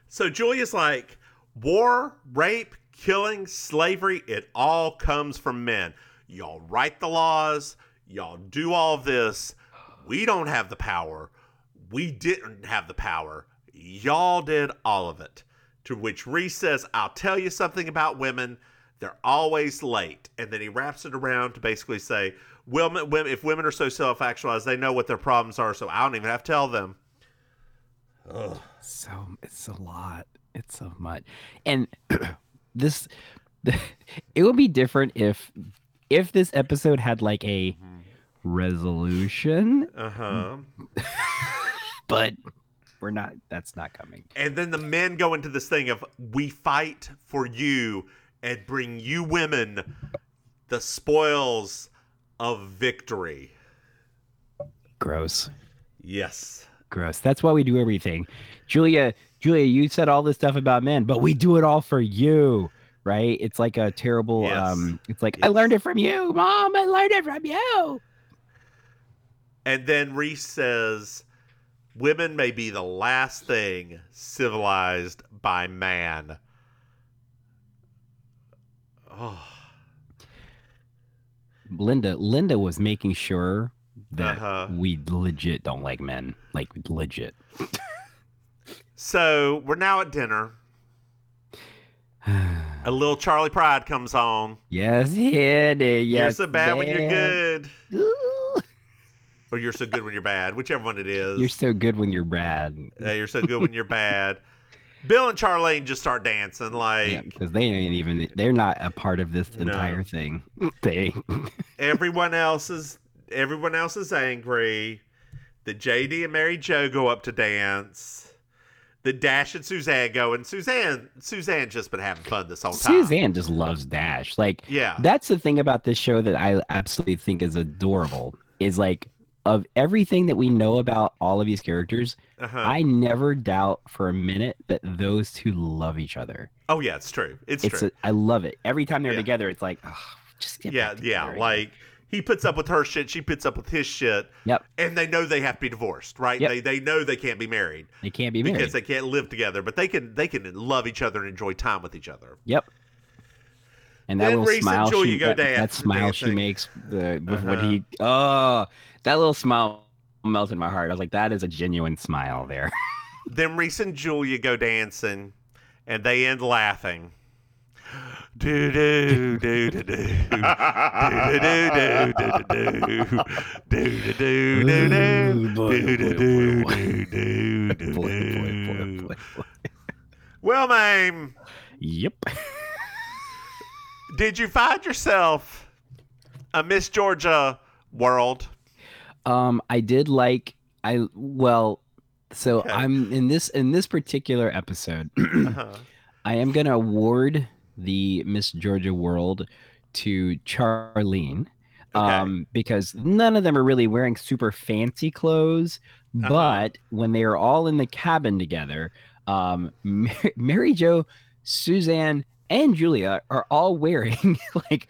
B: So Julia's like, war, rape, killing, slavery, it all comes from men. Y'all write the laws, y'all do all of this. We don't have the power. We didn't have the power. Y'all did all of it. To which Reese says, I'll tell you something about women. They're always late. And then he wraps it around to basically say, women, women, if women are so self actualized, they know what their problems are, so I don't even have to tell them. Ugh.
A: So it's a lot. It's so much. And this it would be different if if this episode had like a resolution,
B: Uh huh.
A: but we're not that's not coming.
B: And then the men go into this thing of we fight for you and bring you women the spoils of victory.
A: Gross.
B: Yes.
A: Gross. That's why we do everything. Julia, Julia, you said all this stuff about men, but we do it all for you. Right? It's like a terrible
B: Yes.
A: um it's like I learned it from you, mom. I learned it from you.
B: And then Reese says women may be the last thing civilized by man. Oh,
A: Linda, Linda was making sure that
B: Uh-huh.
A: we legit don't like men. Like legit.
B: so we're now at dinner. A little Charley Pride comes on.
A: Yes, yeah,
B: you're so bad when you're
A: man.
B: good. or you're so good when you're bad, whichever one it is.
A: You're so good when you're bad.
B: Yeah, you're so good when you're bad. Bill and Charlene just start dancing like
A: Yeah, because they ain't even they're not a part of this
B: No.
A: entire thing. They
B: everyone else is everyone else is angry. that JD and Mary Jo go up to dance. That Dash and Suzanne go, and Suzanne, Suzanne just been having fun this whole time.
A: Suzanne just loves Dash. Like,
B: Yeah.
A: that's the thing about this show that I absolutely think is adorable. Is like of everything that we know about all of these characters,
B: Uh-huh.
A: I never doubt for a minute that those two love each other.
B: Oh yeah, it's true. It's,
A: It's
B: true.
A: a, I love it. Every time they're
B: Yeah.
A: together, it's like, oh, just get
B: yeah, yeah. Like he puts up with her shit, she puts up with his shit.
A: Yep.
B: And they know they have to be divorced, right?
A: Yep.
B: They they know they can't be married
A: They can't be married.
B: because they can't live together, but they can they can love each other and enjoy time with each other.
A: Yep. And that
B: Then
A: little
B: Reese
A: smile, she, that, that smile she makes, the with when
B: Uh-huh.
A: he, oh, that little smile melted my heart. I was like, that is a genuine smile there.
B: Then Reese and Julia go dancing, and they end laughing. Do do do do do do do do do do do do do do do do do Well, ma'am,
A: Yep.
B: did you find yourself a Miss Georgia world?
A: Um, I did like I well, so
B: Okay.
A: I'm in this in this particular episode.
B: Uh-huh.
A: I am gonna award the Miss Georgia World to Charlene. Um, because none of them are really wearing super fancy clothes,
B: Uh-huh.
A: but when they are all in the cabin together, um, Mary, Mary Jo, Suzanne, and Julia are all wearing like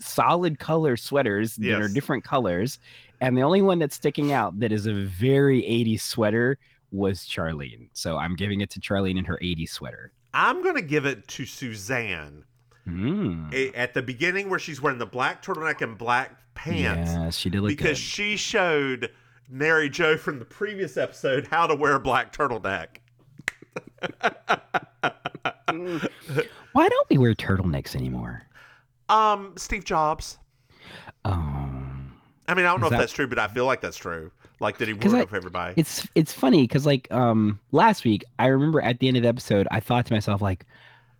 A: solid color sweaters that are different colors, and the only one that's sticking out that is a very 80s sweater was Charlene. So I'm giving it to Charlene in her 80s sweater.
B: I'm going to give it to Suzanne.
A: Mm.
B: A- At the beginning, where she's wearing the black turtleneck and black pants,
A: Yeah, she did look
B: because
A: good.
B: she showed Mary Jo from the previous episode how to wear a black turtleneck.
A: Why don't we wear turtlenecks anymore?
B: Um, Steve Jobs.
A: Um,
B: I mean, I don't know
A: Is
B: if that's true, but I feel like that's true. Like that he
A: I-
B: it for everybody.
A: it's it's funny because like um last week I remember at the end of the episode I thought to myself like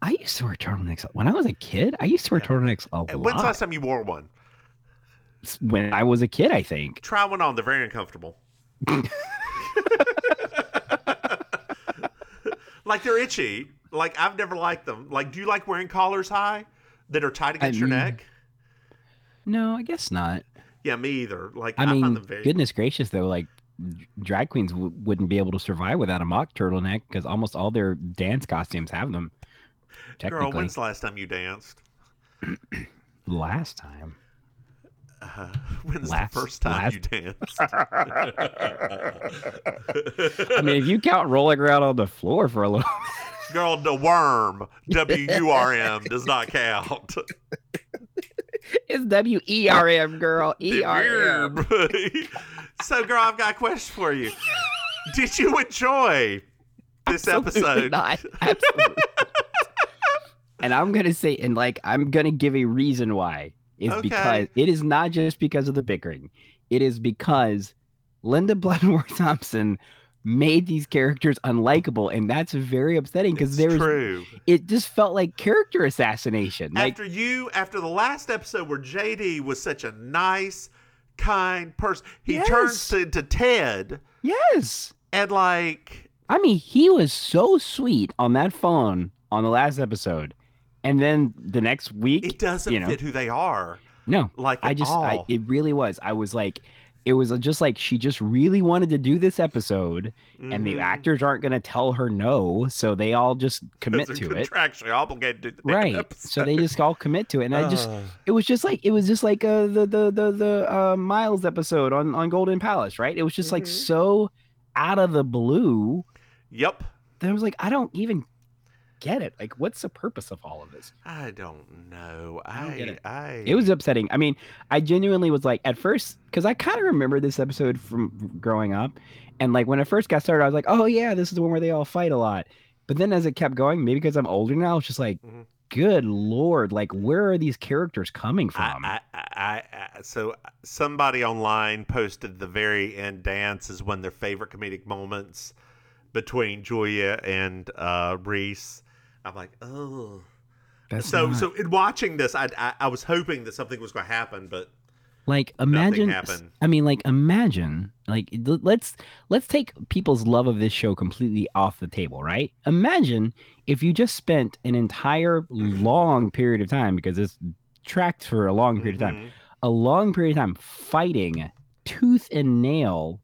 A: I used to wear turtlenecks when I was a kid. I used to wear turtlenecks a
B: And When's the last time you wore one?
A: when I was a kid. I think.
B: Try one on. They're very uncomfortable. like they're itchy. Like I've never liked them. Like, do you like wearing collars high that are tight against your
A: mean,
B: neck?
A: No, I guess not.
B: Yeah, me either. Like
A: I
B: I,
A: mean,
B: find them very.
A: goodness gracious though, like drag queens w- wouldn't be able to survive without a mock turtleneck because almost all their dance costumes have them.
B: Girl, when's the last time you danced?
A: last time.
B: Uh, when's
A: Last-
B: the first time
A: last-
B: you danced?
A: I mean, if you count rolling around on the floor for a little,
B: Girl, the worm, W U R M, does not count.
A: It's W E R M, girl. E R M.
B: so, girl, I've got a question for you. Did you enjoy this
A: Absolutely
B: episode?
A: not. Absolutely. and I'm gonna say, and like, I'm gonna give a reason why. Is
B: Okay.
A: because it is not just because of the bickering. It is because Linda Bloodmore Thompson made these characters unlikable, and that's very upsetting because there's
B: true.
A: it just felt like character assassination. Like
B: after you, after the last episode where JD was such a nice, kind person, he turns
A: Yes.
B: to, to Ted
A: yes,
B: and like,
A: I mean, he was so sweet on that phone on the last episode, and then the next week,
B: it doesn't
A: you know,
B: fit who they are.
A: No,
B: Like
A: I just, I, it really was. I was like, it was just like she just really wanted to do this episode, and the
B: Mhm.
A: actors aren't going to tell her no, so they all just commit to it.
B: Contractually obligated
A: Right.
B: episode.
A: So they just all commit to it, and I just it was just like, it was just like uh, the the the the uh, Miles episode on on Golden Palace, right? It was just like
B: Mhm.
A: so out of the blue
B: Yep.
A: that I was like, I don't even get it. Like, what's the purpose of all of this?
B: I don't know.
A: I don't it.
B: I,
A: It was upsetting. I mean, I genuinely was like at first because I kind of remember this episode from growing up, and like when it first got started, I was like, oh yeah, this is the one where they all fight a lot. But then as it kept going, maybe because I'm older now, it's just like,
B: Mhm.
A: good lord, like where are these characters coming from?
B: I, I, I, I, so somebody online posted the very end dance is one of their favorite comedic moments between Julia and uh, Reese. I'm like, oh.
A: That's
B: so
A: not-
B: so in watching this, I, I I was hoping that something was going to happen, but
A: Like imagine. I mean like imagine like let's let's take people's love of this show completely off the table, right? Imagine if you just spent an entire long period of time because this tracked for a long period of
B: Mm-hmm.
A: time, a long period of time fighting tooth and nail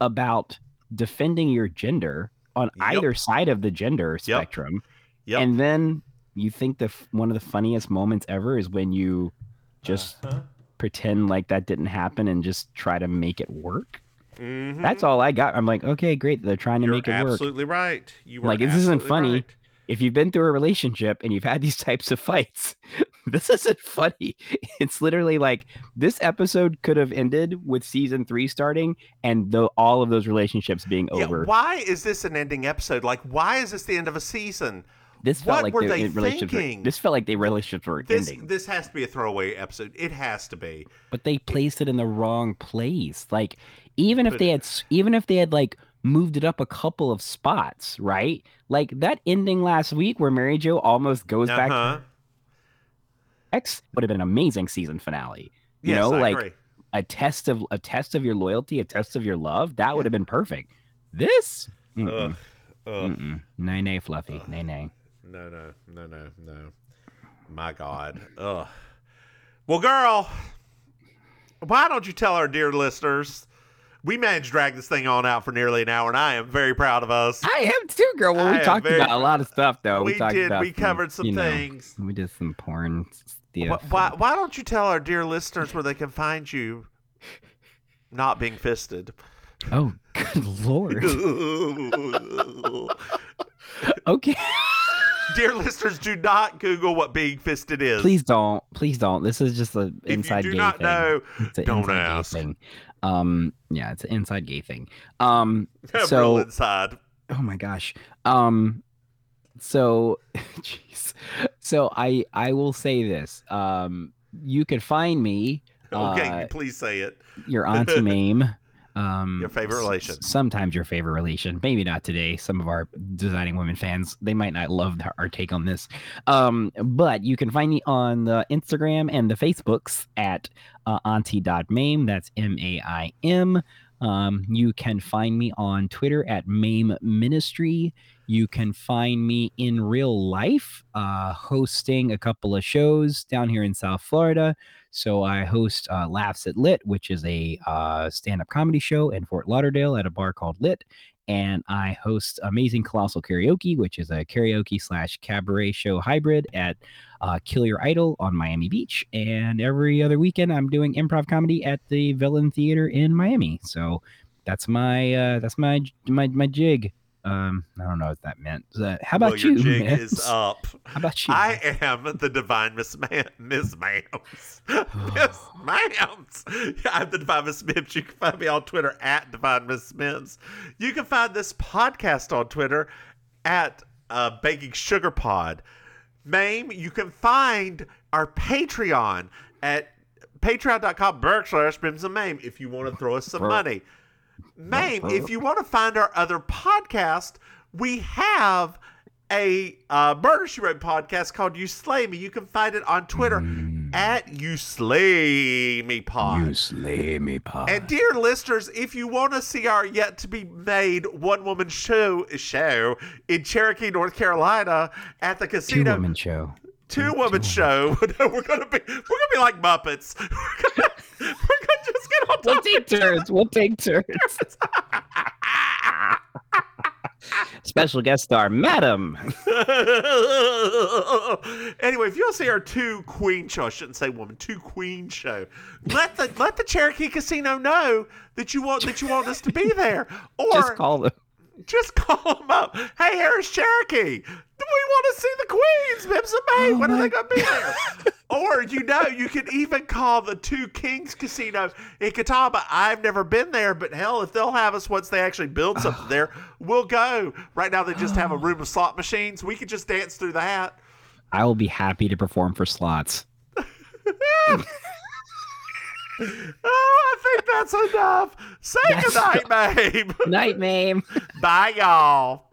A: about defending your gender on either side of the gender spectrum.
B: Yep.
A: And then you think the one of the funniest moments ever is when you just
B: Uh-huh.
A: pretend like that didn't happen and just try to make it work.
B: Mhm.
A: That's all I got. I'm like, okay, great. They're trying to
B: You're
A: make it work.
B: absolutely right. You were
A: Like this isn't funny.
B: right.
A: If you've been through a relationship and you've had these types of fights, this isn't funny. It's literally like this episode could have ended with season three starting and the, all of those relationships being
B: Yeah,
A: over.
B: why is this an ending episode? Like, why is this the end of a season?
A: This felt
B: what
A: like
B: were
A: the
B: they
A: relationships. Were,
B: thinking?
A: this felt like they relationships were
B: This
A: ending,
B: this has to be a throwaway episode. It has to be.
A: but they placed it in the wrong place. Like even if they had, even if they had like moved it up a couple of spots, right? Like that ending last week where Mary Jo almost goes back to
B: Uh-huh.
A: X would have been an amazing season finale. You
B: Yes,
A: know,
B: I
A: like
B: agree.
A: a test of a test of your loyalty, a test of your love. That would have been perfect. This, mm-mm,
B: Ugh. Ugh.
A: mm-mm. nay nay fluffy, nay nay.
B: No, no, no, no, no. My God. Ugh. Well, girl, why don't you tell our dear listeners? We managed to drag this thing on out for nearly an hour, and I am very proud of us.
A: I am too, girl. Well,
B: I
A: we talked
B: very
A: about a lot of stuff, though.
B: We
A: talked
B: did.
A: about
B: We covered some
A: you know,
B: things.
A: we did some porn stuff.
B: Wh- Why, why don't you tell our dear listeners where they can find you not being fisted?
A: Oh, good lord. okay.
B: Dear listeners, do not Google what being fisted is.
A: Please don't. Please don't. This is just an
B: If you
A: inside
B: do
A: gay
B: not
A: thing.
B: know,
A: it's an
B: don't ask.
A: thing. Um, yeah, it's an inside gay thing. Um,
B: Real
A: so
B: inside.
A: oh my gosh. Um, so, jeez. So I I will say this. Um, you can find me.
B: Okay,
A: uh,
B: please say it.
A: your auntie Mame. Um,
B: Your favorite relation.
A: s- Sometimes your favorite relation. Maybe not today. Some of our designing women fans they might not love our take on this. Um, but you can find me on the Instagram and the Facebooks at uh, auntie.mame. That's M A I M. Um, you can find me on Twitter at Mame Ministry. You can find me in real life, uh, hosting a couple of shows down here in South Florida. So I host uh, Laughs at Lit, which is a uh, stand-up comedy show in Fort Lauderdale at a bar called Lit, and I host Amazing Colossal Karaoke, which is a karaoke slash cabaret show hybrid at uh, Kill Your Idol on Miami Beach. And every other weekend, I'm doing improv comedy at the Villain Theater in Miami. So that's my uh, that's my my my jig. Um, I don't know what that meant. How about
B: well,
A: you?
B: Jig
A: Miss?
B: is up.
A: How about you?
B: I am the divine Miss Man, Miss Mams. Miss Mams. I'm the divine Miss Mims. You can find me on Twitter at divine Miss Mims. You can find this podcast on Twitter at uh, Baking Sugar Pod. Mame, you can find our Patreon at patreon.com backslash Mims and Mame if you want to throw us some money. Mame, if you want to find our other podcast, we have a uh, Murder She Wrote podcast called You Slay Me. You can find it on Twitter at You Slay Me Pod.
A: You slay me, pod.
B: And dear listeners, if you want to see our yet to be made one woman show show in Cherokee, North Carolina, at the casino, Two
A: woman show.
B: two woman show, no, we're gonna be we're gonna be like Muppets. We're gonna, we're gonna get on
A: We'll take turns. We'll take turns. Special guest star, Madam.
B: anyway, if you'll see our two queen show, I shouldn't say woman, two queen show. Let the let the Cherokee Casino know that you want that you want us to be there, or
A: Just call them.
B: just call them up. Hey, Harrah's Cherokee, Do we want to see the queens, Mims and May. Oh when are they going to be there? Or you know, you can even call the Two Kings Casino in Catawba. I've never been there, but hell, if they'll have us once they actually build something there, we'll go. Right now, they just have a room of slot machines. We could just dance through that.
A: I will be happy to perform for slots.
B: Oh, I think that's enough. Say
A: That's-
B: goodnight, babe.
A: Night, Mame.
B: Bye, y'all.